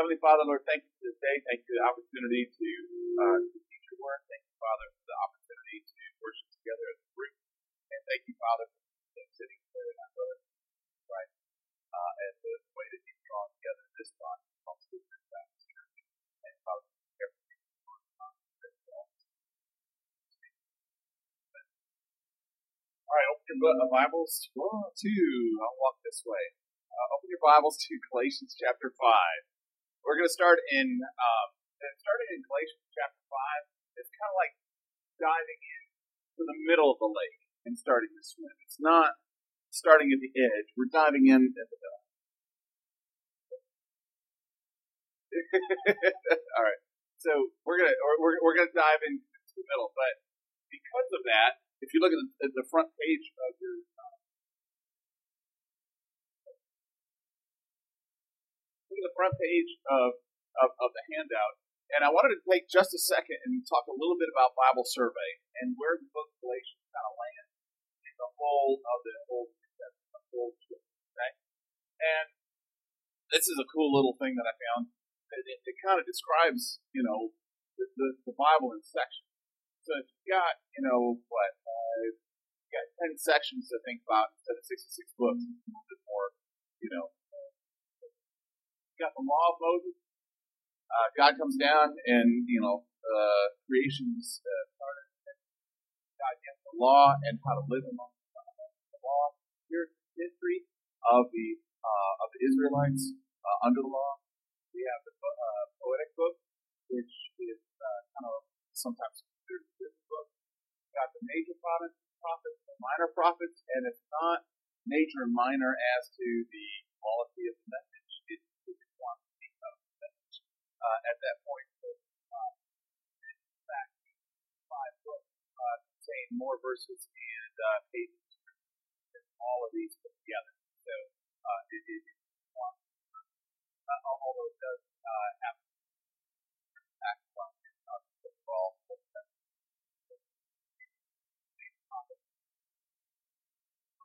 Heavenly Father, Lord, thank you for this day. Thank you for the opportunity to, uh, to teach your word. Thank you, Father, for the opportunity to worship together as a group. And thank you, Father, for sitting here in our brother Christ, uh, and the way that you've drawn together this body, also this Baptist church. And Father, everything All right, open your Bibles to, I'll walk this way. Uh, open your Bibles to Galatians chapter 5. We're going to start in, um, starting in Galatians chapter 5. It's kind of like diving in to the middle of the lake and starting to swim. It's not starting at the edge. We're diving in at the middle. All right. So we're gonna we're, we're gonna dive into the middle, but because of that, if you look at the, at the front page of your at the front page of, of, of the handout, and I wanted to take just a second and talk a little bit about Bible survey and where the book of Galatians kind of lands in the whole of the Old Testament, whole okay? And this is a cool little thing that I found. It, it, it kind of describes, you know, the, the, the Bible in sections. So if you've got, you know, what, uh, you got 10 sections to think about instead of 66 books, it's a little bit more, you know. You got the Law of Moses. Uh, God comes down and, you know, uh, creation's uh, started. God gives the law and how to live among the law. Here's history of the uh, of the Israelites uh, under the law. We have the uh, poetic book, which is uh, kind of sometimes considered the fifth book. We got the major prophets, prophets, the minor prophets, and it's not major and minor as to the quality of the message. It's the quantity of the message uh, at that point. So, um, in fact, five books uh, contain more verses and uh, pages than all of these put together. So uh, it, it, it's uh, although it does uh, have impact on uh, the overall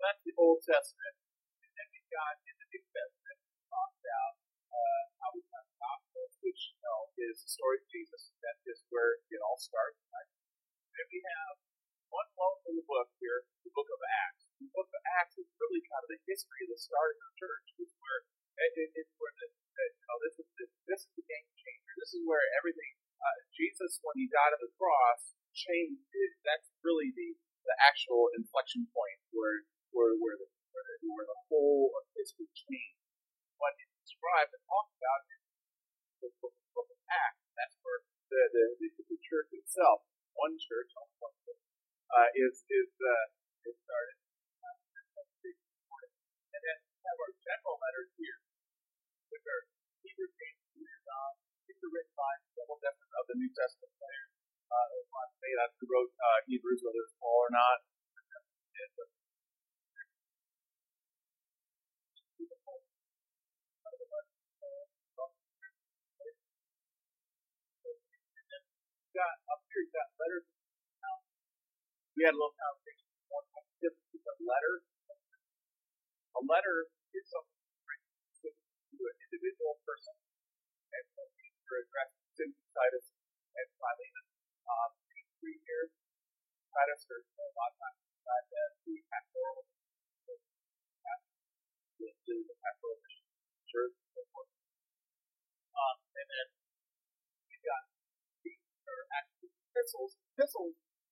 that's the Old Testament. And then we got in the New Testament, we talked about uh, how we have the Gospels, which you know is the story of Jesus. That is where it all starts. Right? Then we have one little book here, the Book of Acts. The Book of Acts is really kind of the history of the start of the church. It's where it, it's where the, you know this is this, this is the game changer. This is where everything. Uh, Jesus, when he died on the cross, changed. It, that's really the the actual inflection point where where where the where the, where the whole of history changed. What is described and talked about in the book, book of Acts. That's where the, the the, the church itself, one church, one church, uh, is is uh, is started. And then we have our general letters here, which are Hebrews, James, Peter, John. Are written by several different of the New Testament players. Uh, they who wrote uh, Hebrews, whether it's Paul or not. got up here, you got letters. We had a little conversation. One difference is a letter. A letter is something to an individual person. And are addressed to Titus and Philemon. Um, three here, Titus, are a lot of times as the pastoral, the, the and so forth. Um, and then we got are actually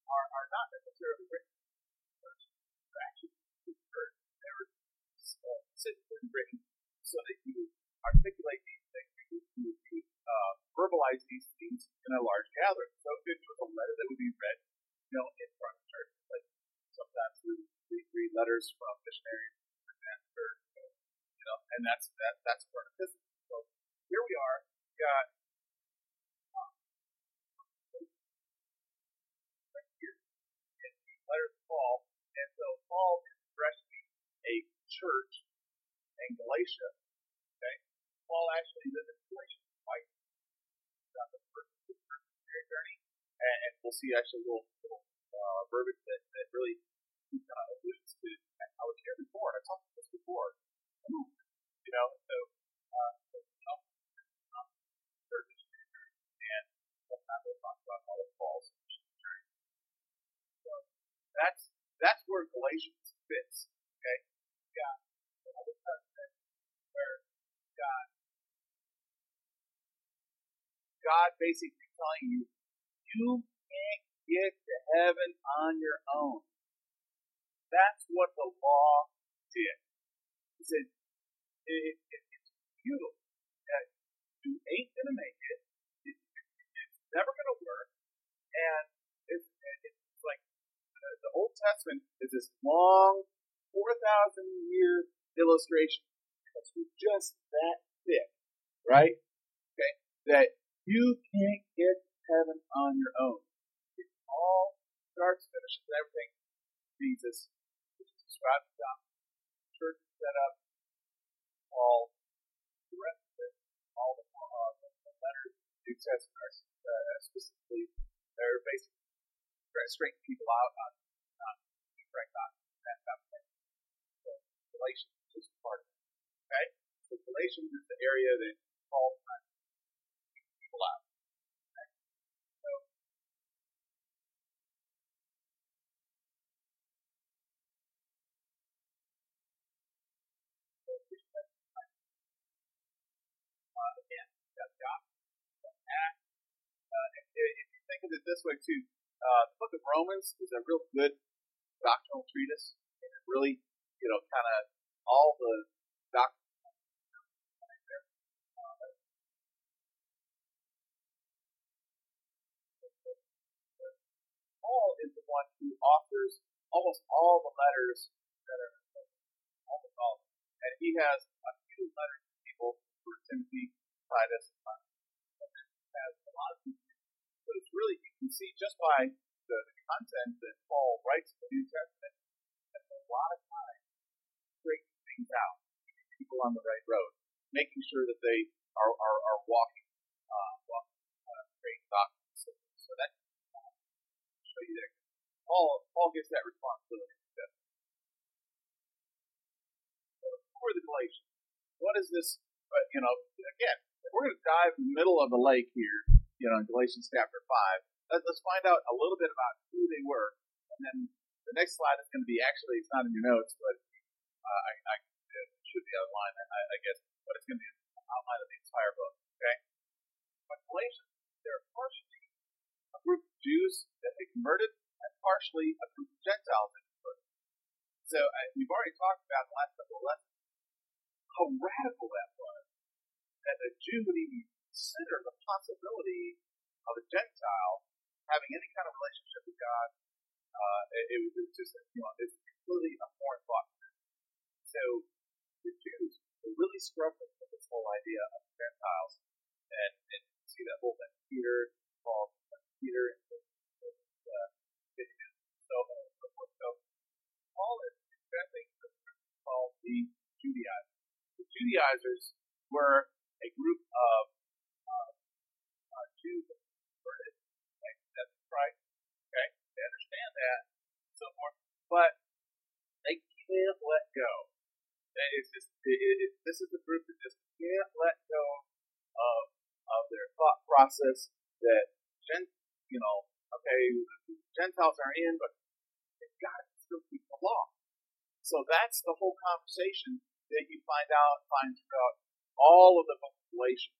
are, are not necessarily written they're actually. They're uh, written so that you articulate these things, you, you, you uh, verbalize these things in a large gathering. So if it was a letter that would be read, you know, in front of church, like sometimes we, we read letters from missionaries and pastors, you know, and that's that that's part of this. So here we are, we got uh, letter of Paul. And so Paul is addressing a church in Galatia well, actually, this information might not the person the person's journey, and, and we'll see actually a little, little uh, verbiage that, that really uh, alludes to how it's here before. And I talked about this before, you know. So, uh, so um, um, and sometime we'll talk about all the falls. So that's that's where Galatians fits God basically telling you, you can't get to heaven on your own. That's what the law did. He said, it, it, it's futile. That you ain't going to make it. it, it's never going to work. And it's, it's like the, the Old Testament is this long, 4,000 year illustration. It's just that thick, right? Okay? That you can't get to heaven on your own. It all starts, finishes, everything. Jesus, which is described in the church is set up, Paul, the rest of it, all the, uh, the, the letters, New Testament uh, specifically, they're basically trying people out on, on correct doctrine, that kind of thing. So, Galatians is part of it. Okay? So, Galatians is the area that Paul trying to people out. Okay? So, uh, again, got God, got Act. Uh, if, you think of it this way too, uh, the book of Romans is a real good doctrinal treatise. And it really, you know, kind of all the doctrine. Paul is the one who authors almost all the letters that are almost all, and he has a few letters to people for Timothy, Titus, and has a lot of people but it's really, you can see just by the, the content that Paul writes in the New Testament, that a lot of time breaking things out, keeping people on the right road, making sure that they are, are, are walking, uh, walking uh, straight doctrine. So, so that uh, show you there. Paul, Paul gets that responsibility. So, for the Galatians, what is this? But you know, again, we're going to dive in the middle of the lake here you know, in Galatians chapter 5. Let's find out a little bit about who they were. And then the next slide is going to be actually, it's not in your notes, but uh, I, I, it should be online, I, I guess, but it's going to be an outline of the entire book. Okay? But Galatians, they're partially a group of Jews that they converted, and partially a group of Gentiles that converted. So we've already talked about the last couple of lessons how radical that was. That a Jew would even consider the possibility of a Gentile having any kind of relationship with God. Uh, it, it, was just, you know, it's completely a foreign thought. So the Jews were really struggling with this whole idea of Gentiles, and, and you see that whole thing. Peter, Paul, Peter, and uh, so on and so forth. Paul is addressing the called the Judaizers. The Judaizers were a group of Jews have converted, accept Christ. Okay, they understand that, and so forth, but they can't let go. It's just it, it, this is the group that just can't let go of of their thought process that gen, you know, okay, Gentiles are in, but they've got to still keep the law. So that's the whole conversation that you find out, find throughout all of the book of Galatians,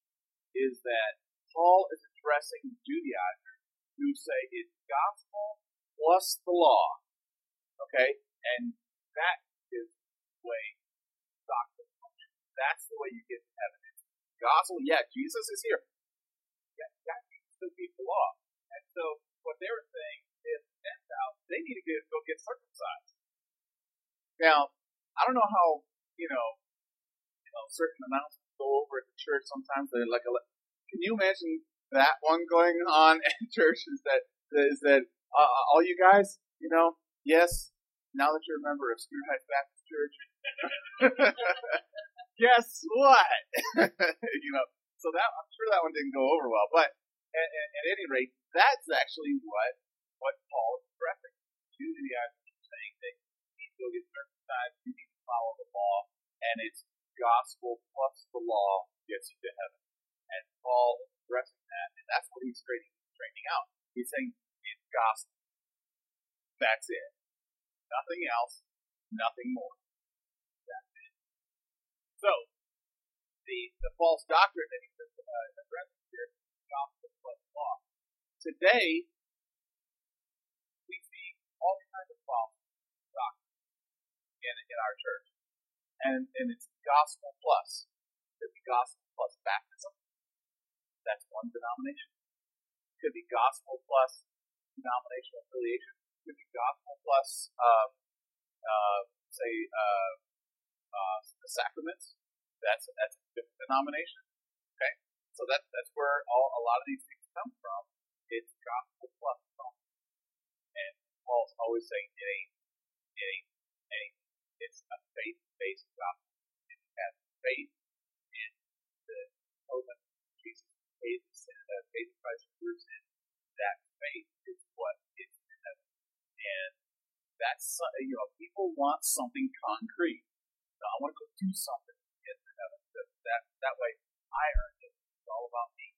is that Paul is addressing Judaizers who say it's gospel plus the law. Okay? And that is the way doctrine. That's the way you get to heaven. It's gospel, yeah, Jesus is here. Yeah, that needs to be the law. And so what they were saying is Gentiles, they need to get, go get circumcised. Now, I don't know how, you know, you know, certain announcements go over at the church sometimes. They're like, a, can you imagine that one going on at church? Is that is that uh, all you guys? You know, yes. Now that you're a member of Heights Baptist Church, guess what? you know, so that I'm sure that one didn't go over well. But at, at, at any rate, that's actually what what Paul is addressing. Usually, I'm saying that you need to go get circumcised, you need to follow the law, and it's gospel plus the law gets you to heaven. And Paul is addressing that, and that's what he's straightening, straightening out. He's saying it's gospel. That's it. Nothing else, nothing more. That's it. So, the, the false doctrine that he's uh, addressing here, gospel plus law. today we see all kinds of false doctrine in, in our church. And, and it's gospel plus. Be gospel plus baptism. That's one denomination. Could be gospel plus denominational affiliation. Could be gospel plus, um, uh, say, uh, uh, the sacraments. That's that's a different denomination. Okay, so that that's where all a lot of these things come from. It's gospel plus gospel. and Paul's always saying it ain't it ain't ain't it's a faith based gospel. You have faith uh, price for your sin, that faith is what you to heaven. And that's you know people want something concrete. So I want to go do something to get to heaven. That, that, that way, I earned it. It's all about me.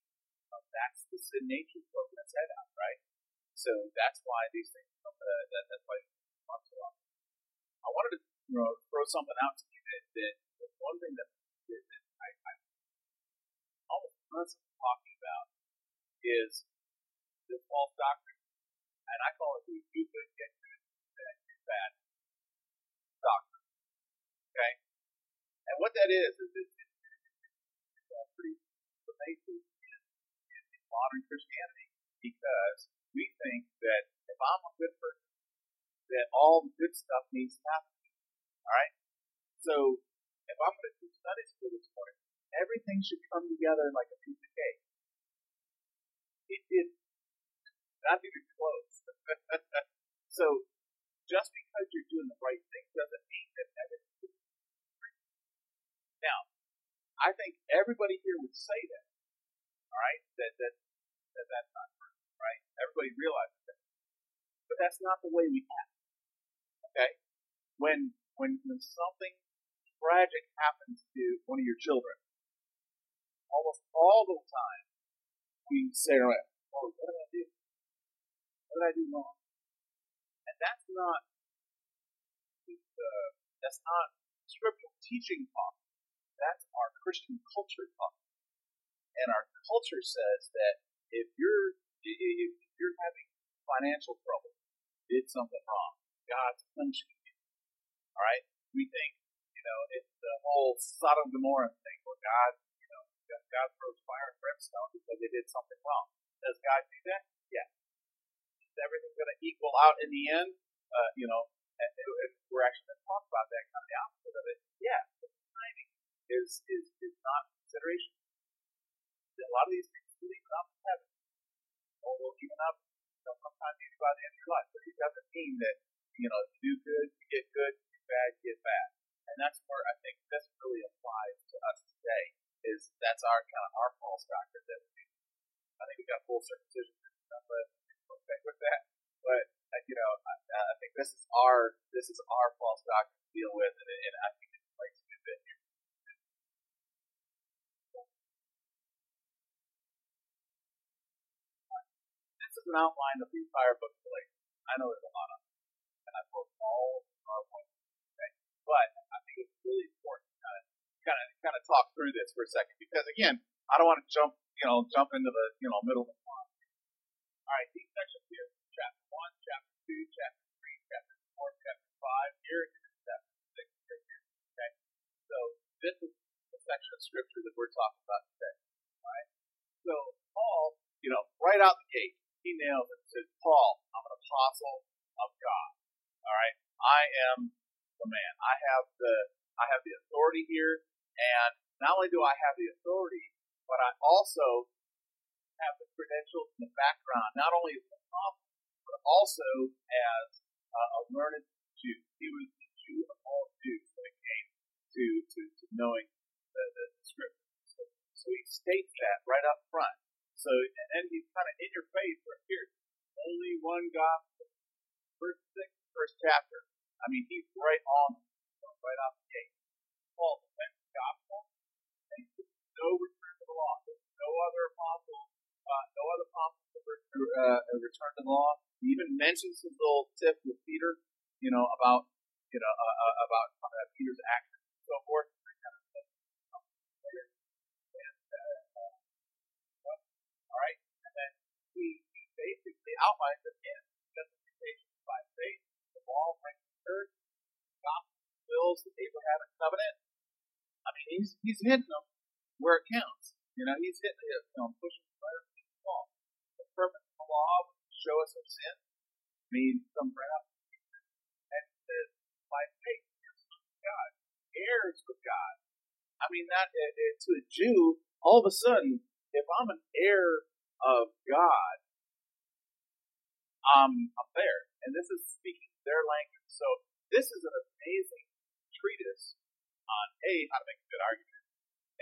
Um, that's the sin nature program that's head out, right? So that's why these things come. Uh, that, that's why come so often. I wanted to know, throw something out to you that, that one thing that, that, that I, I almost is this false doctrine, and I call it the good, get good, bad doctrine. Okay? And what that is, is it's, it's, it's uh, pretty pervasive in, in, in modern Christianity because we think that if I'm a good person, that all the good stuff needs to happen. Alright? So, if I'm going to do Sunday school this morning, everything should come together like a piece of cake. It did not even close. so, just because you're doing the right thing doesn't mean that everything is right. now, I think everybody here would say that. All right, that that, that that's not true. Right? Everybody realizes that, but that's not the way we act. Okay, when when when something tragic happens to one of your children, almost all the time we say, "Oh, what did I do? What did I do wrong?" And that's not uh, that's not scriptural teaching talk. That's our Christian culture talk. And our culture says that if you're if you're having financial trouble, did something wrong, God's punishing you. All right, we think you know it's the whole Sodom Gomorrah thing where God you God throws fire and brimstone because they did something wrong. Does God do that? Yes. Is everything going to equal out in the end? Uh, you know, and we're actually going to talk about that kind of the opposite of it. Yeah, the timing is is is not consideration. A lot of these things will even up in heaven, or will even up you know, sometime by the end of your life. But it doesn't mean that you know you do good, you get good, you do bad, you get bad. And that's where I think this really applies to us today. Is that's our kind of our false doctrine that we, I think we got full circumcision and stuff, but with that. But uh, you know, I, I think this is our this is our false doctrine to deal with, and, and I think it relates a good bit here. This is an outline of the entire book of Galatians. I know there's a lot of them, and I've wrote all of our points. Okay, but I think it's really important kind of kind of talk through this for a second because again, I don't want to jump you know jump into the you know middle of the. All right, these sections here, chapter one, chapter two, chapter three, chapter four, chapter five. Here is chapter six. Here. Okay, so this is the section of scripture that we're talking about today. All right. So Paul, you know, right out the gate, he nails it. Says, Paul, I'm an apostle of God. All right. I am the man. I have the I have the authority here, and not only do I have the authority, but I also have the credentials and the background, not only as an apostle, but also as uh, a learned Jew. He was the Jew of all Jews when it came to, to, to knowing the, the, the scripture. So, so he states that right up front. So, and then he's kind of in your face right here. Only one gospel. First six, first chapter. I mean, he's right on, right off the gate. Paul, the gospel, no return to the law. No other apostle uh, no other apostles ever uh, returned to the law. He even mentions his little tip with Peter, you know, about you know uh, uh about uh, Peter's actions and so forth. Basically outlines again justification by faith, the law brings the church, gospel fulfills the Abrahamic covenant. I mean, he's he's hitting them where it counts. You know, he's hitting it, you know, pushing the to the wall. The of law to show us our sin. I mean, some right and it says by faith, of God, heirs with God. I mean, that it, to a Jew, all of a sudden, if I'm an heir of God, I'm, I'm there. And this is speaking their language. So this is an amazing treatise on A, how to make a good argument,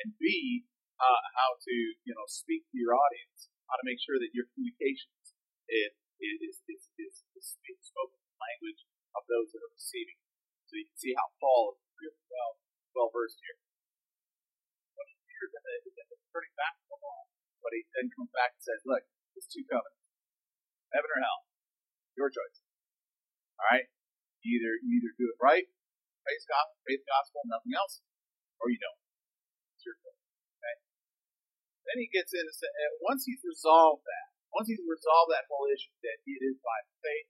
and B, uh, how to, you know, speak to your audience, how to make sure that your communications is, is, is, is, is spoken language of those that are receiving. So you can see how Paul is really well, well versed here. The, in the turning back to the law, but he then comes back and says, look, there's two covenants. Heaven or hell. Your choice. Alright? You either you either do it right, faith gospel, faith gospel, nothing else, or you don't. It's your. Okay? Then he gets into once he's resolved that, once he's resolved that whole issue that it is by faith,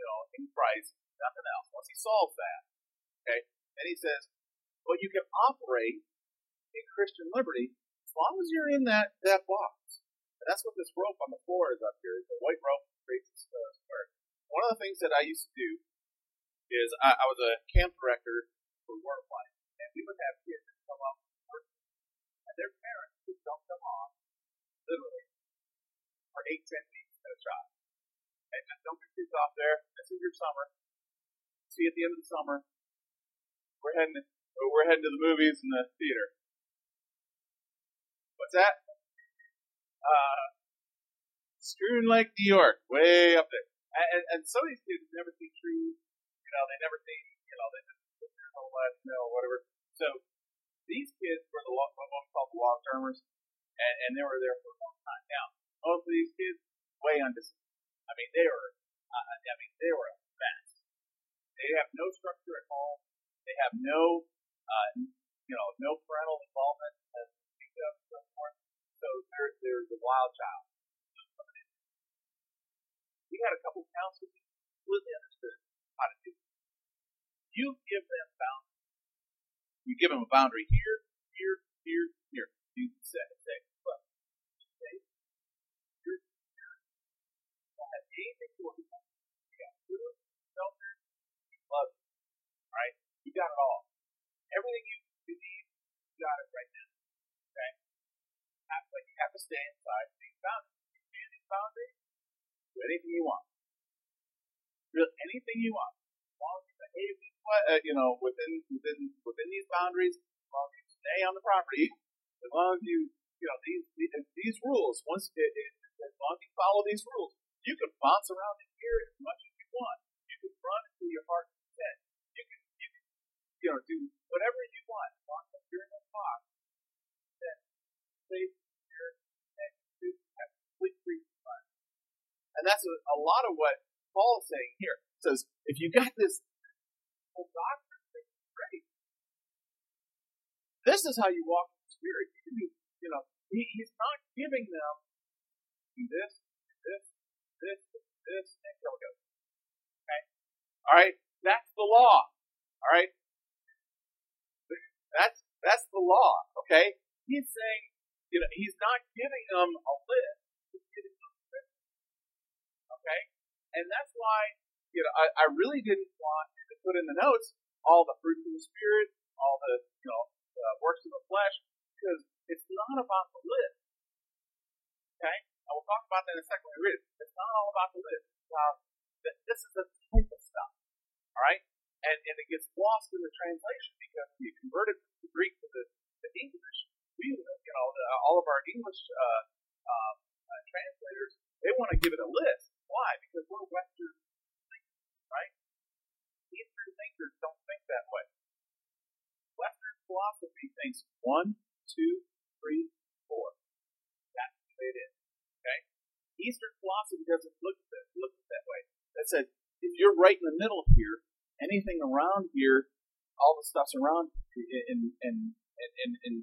you know, in Christ, nothing else. Once he solves that, okay, then he says, well, you can operate in Christian liberty as long as you're in that that box. And that's what this rope on the floor is up here. It's a white rope creates uh, square. One of the things that I used to do is I, I was a camp director for work Life, and we would have kids come up work, and their parents would dump them off, literally, for eight, ten weeks at a shot. And just dump your kids off there. This is your summer. See you at the end of the summer. We're heading. We're heading to the movies and the theater. What's that? Uh, Schroon Lake, New York, way up there. And, and some of these kids never see trees. You know, they never see, you know, they just live their whole life, you know, whatever. So these kids were the what we call the long termers, and, and they were there for a long time. Now, most of these kids, way undisciplined. I mean, they were, uh, I mean, they were a mess. They have no structure at home. They have no, uh, you know, no parental involvement as and so forth. So they're, they're the wild child we had a couple counselors who completely understood how to do it. You give them boundaries. You give them a boundary here, here, here, here. You say, say, look, say, here, here. Don't have anything to worry about. You got food, shelter, love. Right? You got it all. Everything you, you need, you got it right now. Okay? But you have to stay inside these boundaries. You these boundaries, anything you want. Really, anything you want. As long as you behave, uh, you know, within within within these boundaries, as long as you stay on the property, as long as you, you know, these these, these rules. Once it, it, as long as you follow these rules, you can bounce around in here as much as you want. You can run until your heart content. You can, you can, you know, do whatever you want as long as you're in the box. Then, safe, secure, and you have complete freedom. And that's a, a lot of what Paul is saying here. He says, if you got this doctrine, great. This is how you walk in the Spirit. You can do, you know, he, he's not giving them this, this, this, this, and here we go. Okay? Alright? That's the law. Alright? That's that's the law. Okay? He's saying, you know, he's not giving them a list. Okay? And that's why, you know, I, I really didn't want put in the notes all the fruits of the Spirit, all the, you know, uh, works of the flesh, because it's not about the list. Okay? And we'll talk about that in a second we. It's not all about the list. Uh, this is the type of stuff. Alright? And, and it gets lost in the translation because when you convert the Greek to the, the English, we, you know, the, all of our English uh, um, uh, translators, they want to give it a list. Why? Because we're Western thinkers, right? Don't think that way. Western philosophy thinks one, two, three, four. That's the way it is. Okay? Eastern philosophy doesn't look at that look at that way. That says if you're right in the middle here, anything around here, all the stuff's around, and and and and, and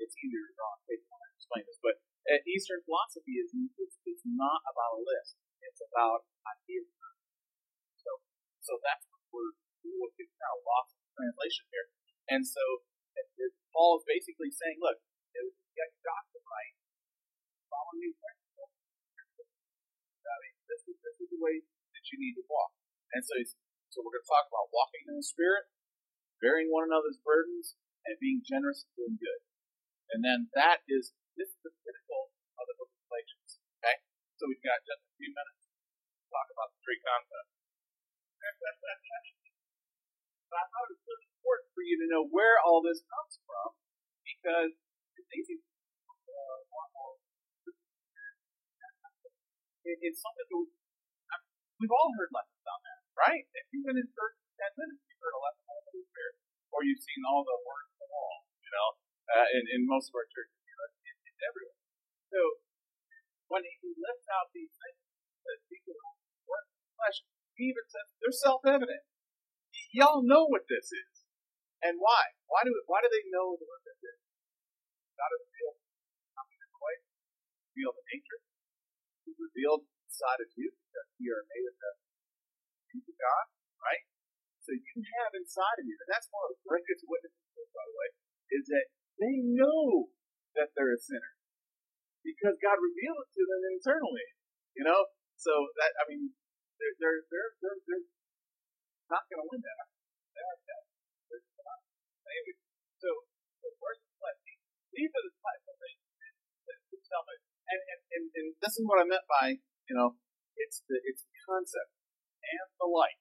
it's easier to draw on paper when I explain this, but uh, Eastern philosophy is, is is not about a list. It's about about ideas. So, so that's what we're, we're kind of lost in translation here. And so Paul is basically saying, look, if you got doctrine right, follow principles. This is, this is the way that you need to walk. And so, so we're going to talk about walking in the Spirit, bearing one another's burdens, and being generous and doing good. And then that is, this is the pinnacle of the book of Galatians. Okay? So we've got just a few minutes to talk about the three concepts. I thought it was really important for you to know where all this comes from because it's easy. It's something that we, we've all heard lessons on that, right? If you've been in church for 10 minutes, you've heard a lesson on the Spirit, or you've seen all the words on the wall, you know, uh, in, in most of our churches, you know, it's, it's everywhere. So when he lifts out these things that people work flesh, he even says they're self-evident y'all know what this is. And why? Why do why do they know what this is? God has revealed something in way, revealed the nature. He's revealed inside of you because we are made of the image of God, right? So you have inside of you, and that's one of the greatest witnesses, by the way, is that they know that they're a sinner because God revealed it to them internally. You know, so that I mean, they're they're they're they're, they're not going to win that. They are dead. Anyway, so, so where's the blessing? These are the type of things that, that tell me. And, and, and, is what I meant by, you know, it's the it's the concept and the like.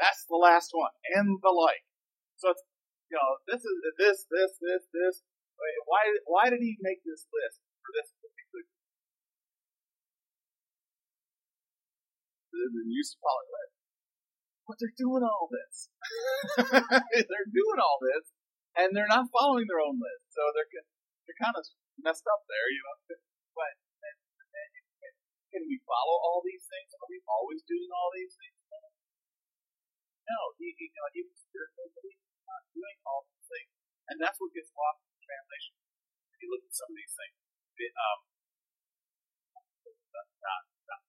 That's the last one. And the like. So it's you know, this is this, this, this, this. Why why did he make this list for this particular the use polyglot? but they're doing all this. they're doing all this, and they're not following their own list. So they're they're kind of messed up there, you know. Can we follow all these things? Are we always doing all these things? No, he, he, you know, even spiritual belief is not doing all these things, and that's what gets lost in translation. If you look at some of these things, it, um, not, not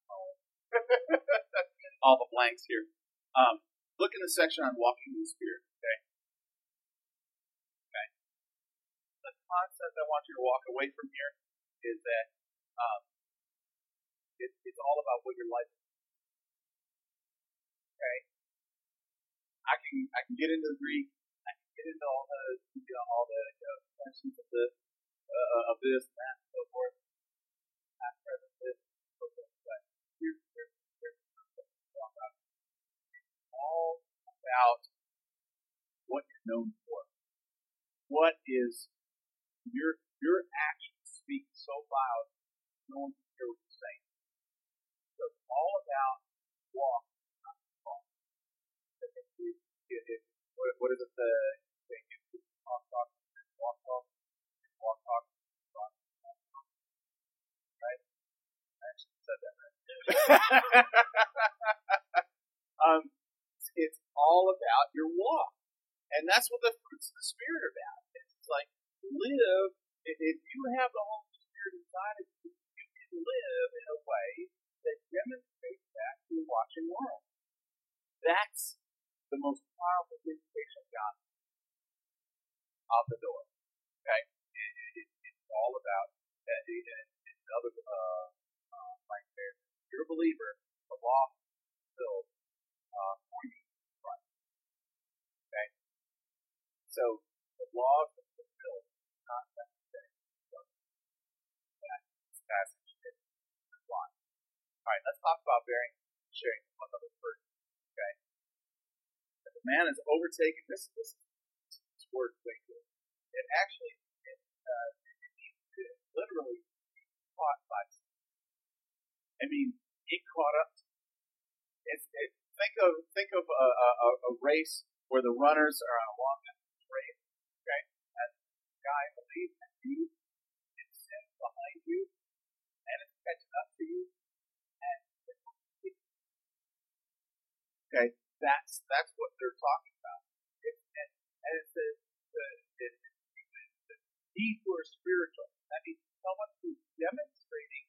all the blanks here. Um, look in the section on walking in the Spirit, okay? Okay. The concept I want you to walk away from here is that um, it, it's all about what your life is. Okay? I can I can get into the Greek, I can get into all the you know, all the you know, of this uh, of this that and so forth. Past, present, this, so forth. But here's here's all about what you're known for. What is your your actions speak so loud, no one can hear what you're saying. So it's all about walk, not talk. What, what is it the thing you talk, talk, walk, talk, walk, talk, talk, right? I actually said that right. um, it's all about your walk. And that's what the fruits of the Spirit are about. It's like live, if you have the Holy Spirit inside of you, you can live in a way that demonstrates that to the watching world. That's the most powerful vindication of God of the door. Okay? It, it, it's all about that. Another uh, uh, right there. You're a believer, the law fulfilled uh, for you Okay? So the law fulfilled not necessary. That is. Alright, let's talk about bearing sharing one another's burden. Okay? If a man is overtaken, this this this word good. It actually it, uh, it to literally caught by I mean, get caught up. It's, it, think of think of a, a, a race where the runners are on a long distance race. Okay, and the guy believes that you it's behind you, and it's catching up to you, okay, that's that's what they're talking about. It, and, and it says these who are spiritual. That means someone who's demonstrating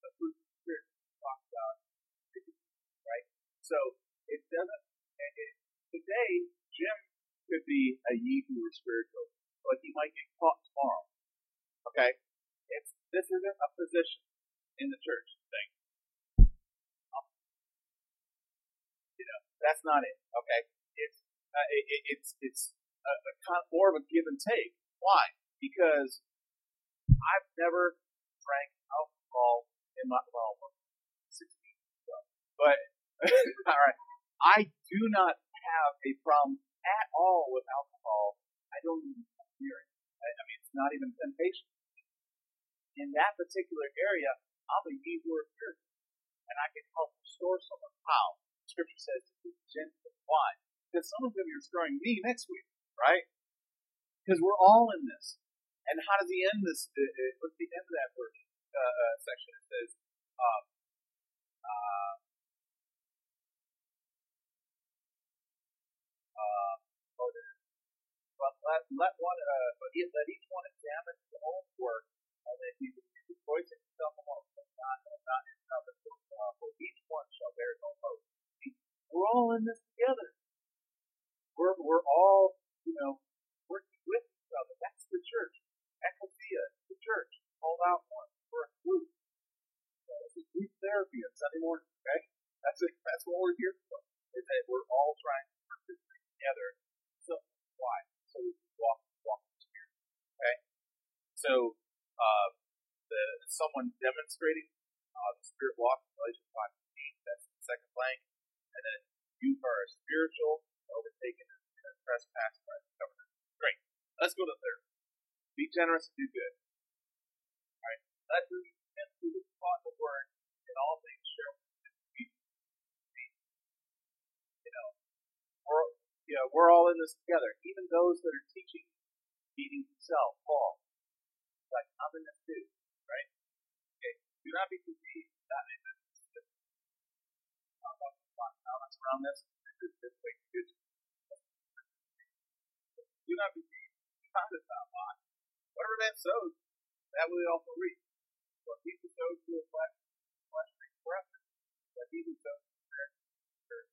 the fruit of the spirit. Talk about right? So it doesn't. It, it, today, Jim could be a ye are spiritual, but he might get caught tomorrow. Okay, it's this isn't a position in the church thing. You know, that's not it. Okay, it's uh, it, it, it's it's a, a kind more of a give and take. Why? Because I've never drank alcohol in my well, 16, but all right. I do not have a problem at all with alcohol. I don't even fear it. I, I mean, it's not even temptation. In that particular area, I'm a ye who are and I can help restore someone. How? Scripture says to be gentle. Why? Because some of them are restoring me next week, right? Because we're all in this. And how does he end this? Uh, uh, what's the end of that verse uh, uh, section? It says, um, uh, uh, but let, let one, uh, but let each one examine his own work, and then he rejoice in himself alone, but not, not in another. Uh, for each one shall bear his own load. We're all in this together. We're, we're all, you know, working with each other. That's the church. Ecclesia, the church, called out one. We're a group. So this is group therapy on Sunday morning, okay? That's it. That's what we're here for. Is that we're all trying to work this thing together. So why? So we can walk, walk the. Okay? So uh, the someone demonstrating uh, the spirit walk in Galatians 5 that's the second blank. And you are a spiritual, overtaken, and a trespass by the covenant. Great. Let's go to third. Be generous and do good. Alright? Let who can who is taught the word in all things share You know, we're, you know, we're all in this together. Even those that are teaching, meeting himself, Paul. Like, I'm in this too. Right? Okay. Do not be deceived. Not in this. Around this, this, this way, good. Do not be is not lying. Whatever man sows, that will he also reap. What who sows to his flesh, flesh brings corruption. He who sows to spirit, spirit,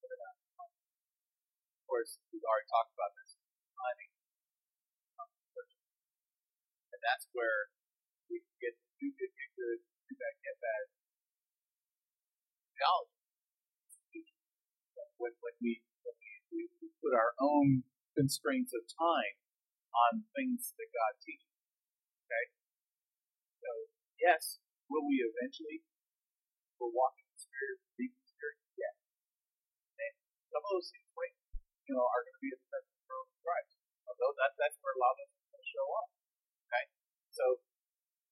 put it out. Of course, we've already talked about this. Timing. And that's where we can get to do good, get good, do bad, get bad. Theology. When, when we, when we, we put our own constraints of time on things that God teaches. Okay? So, yes, will we eventually will walk in the Spirit, in the Spirit? Yes. And some of those things, wait, you know, are going to be at the presence of Christ. Although that, that's where a lot of us are going to show up. Okay? So,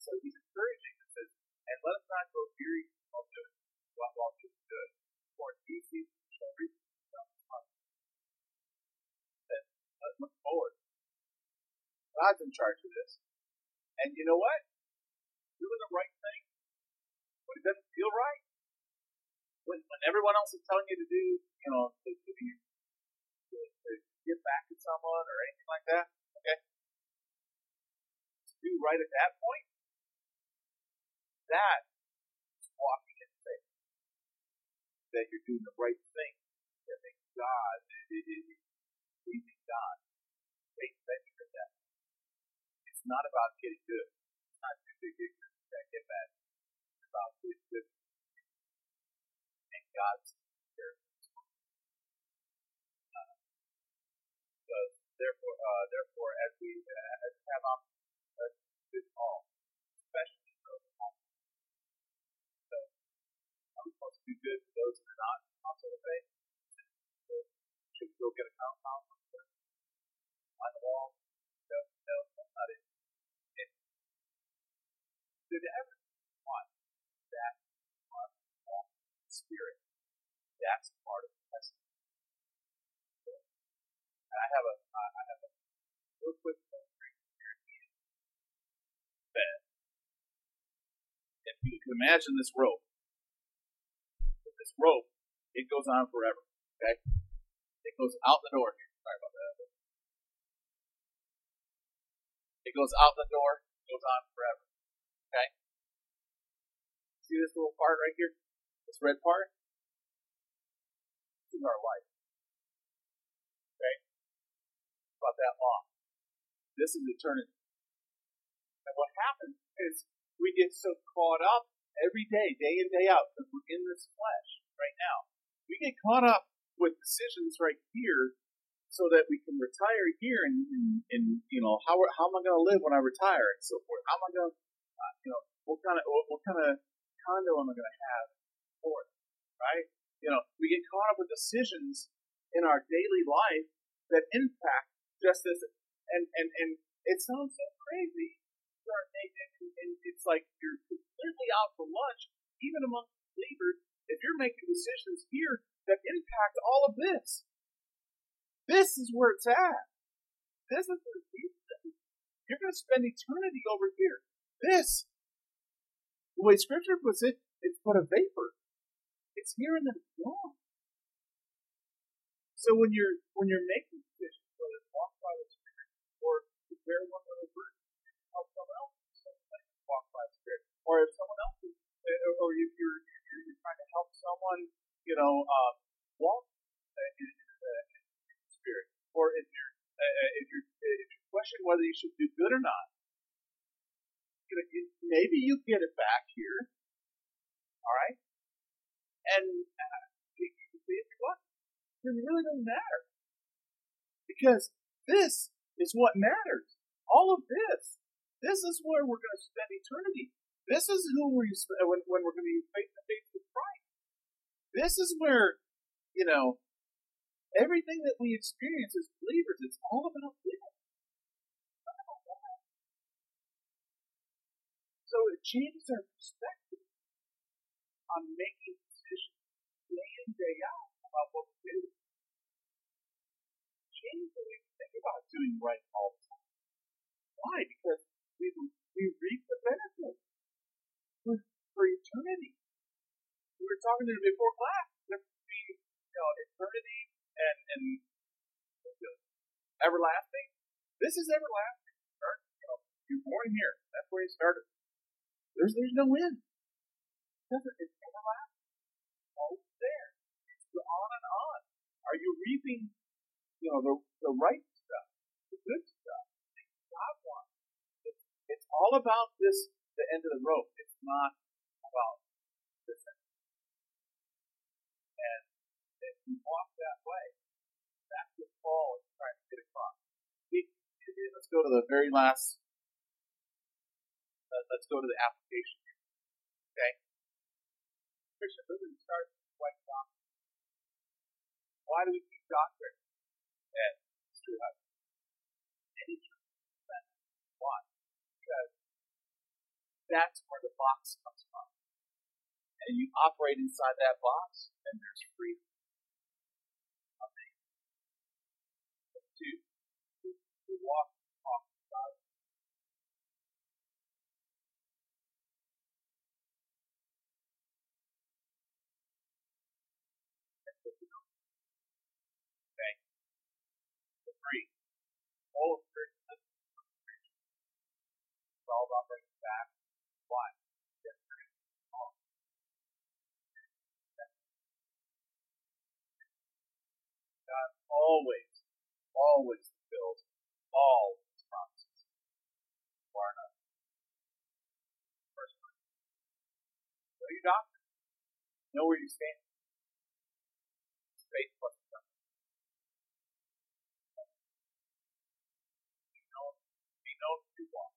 so he's encouraging us, says, and let us not grow weary while doing while, doing good. For due season look forward God's in charge of this. And you know what? Doing the right thing when it doesn't feel right, when, when everyone else is telling you to do, you know, to, to, be, to, to give back to someone or anything like that, okay? To do right at that point, that is walking in faith. That you're doing the right thing. That God, it is pleasing God. Faith that you're that it's not about getting good. It's not too big that get bad. It's about getting good. And God's therefore, uh, therefore, as we uh, as we have all, especially those. So, I'm supposed to do good for those that are not also the faith. Should we go get a compound on the wall? No, no, that's not it could ever want that part of spirit. That's part of the testimony. And I have a, I have a real quick that if you can imagine this rope, this rope, it goes on forever. Okay? It goes out the door. Sorry about that. It goes out the door, goes on forever. Okay? See this little part right here? This red part? is our life. Okay? About that law. This is eternity. And what happens is we get so caught up every day, day in, day out, because we're in this flesh right now. We get caught up with decisions right here so that we can retire here and, and, and you know, how, how am I going to live when I retire and so forth? How am I going to, uh, you know, what kind of, what, what kind of condo am I going to have for it? Right? You know, we get caught up with decisions in our daily life that impact just as, and, and, and it sounds so crazy, and it's like you're completely out for lunch, even among believers, if you're making decisions here that impact all of this. This is where it's at. This is where you're going to spend eternity over here. This, the way Scripture puts it, it's but a vapor. It's here and then it's gone. So when you're when you're making decisions, whether it's walk by the Spirit or to bear one another burden, help someone else walk by the Spirit, or if someone else is, or if you're trying to help someone, you know, uh, walk in, in, in Spirit, or if you're uh, if you're if you question whether you should do good or not, you know, maybe you get it back here, all right, and uh, you can see if you want. It really doesn't matter because this is what matters. All of this, this is where we're going to spend eternity. This is who we when when we're going to be face to face Christ. This is where you know everything that we experience as believers. It's all about this. So it changes our perspective on making decisions day in, day out about what we do. Changes the way we think about doing right all the time. Why? Because we, we reap the benefits for, for eternity. We were talking to before class. There be, you know, eternity and, and everlasting. This is everlasting. You're born here. That's where you started. There's there's no end. It's everlasting. All there. It's on and on. Are you reaping, you know, the the right stuff, the good stuff, things God wants? It's, it's all about this, the end of the rope. It's not about this end. And if you walk that way, that's what Paul is trying to get across. Let's go to the very last uh, let's go to the application. Okay? Christian, living starts with white doctrine. Why do we keep doctrine? And it's true. Any. Why? Because that's where the box comes from. And you operate inside that box, and there's freedom. Amazing. Two, we walk all of Christian it's all about bringing back why God always, always fulfills all his promises. Far enough. First one. Know your doctrine. Know where you stand. Faith plus know who you are.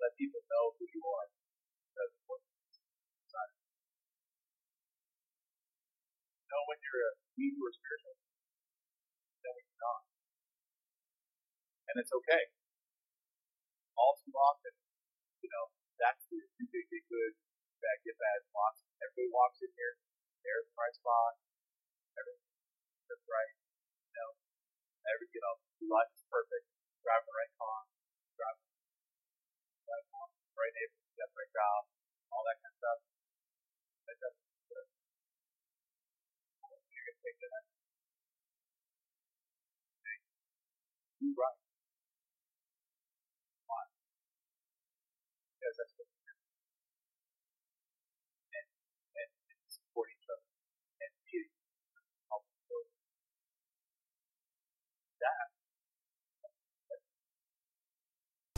Let people know who you are. Know when you're a weak or spiritual. Know when you're not. And it's okay. All too often, you know, that's the big be good, bad get bad spots. Everybody walks in here, there's my spot, everything's just right. You know, every you know, life is perfect drive the right car, drive the right car, right neighbor, get the right job, all that kind of stuff. That doesn't good. You're going to take the next. Okay. Do right.